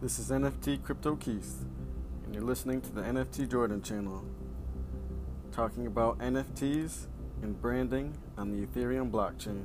This is NFT Crypto Keith, and you're listening to the NFT Jordan channel, talking about NFTs and branding on the Ethereum blockchain.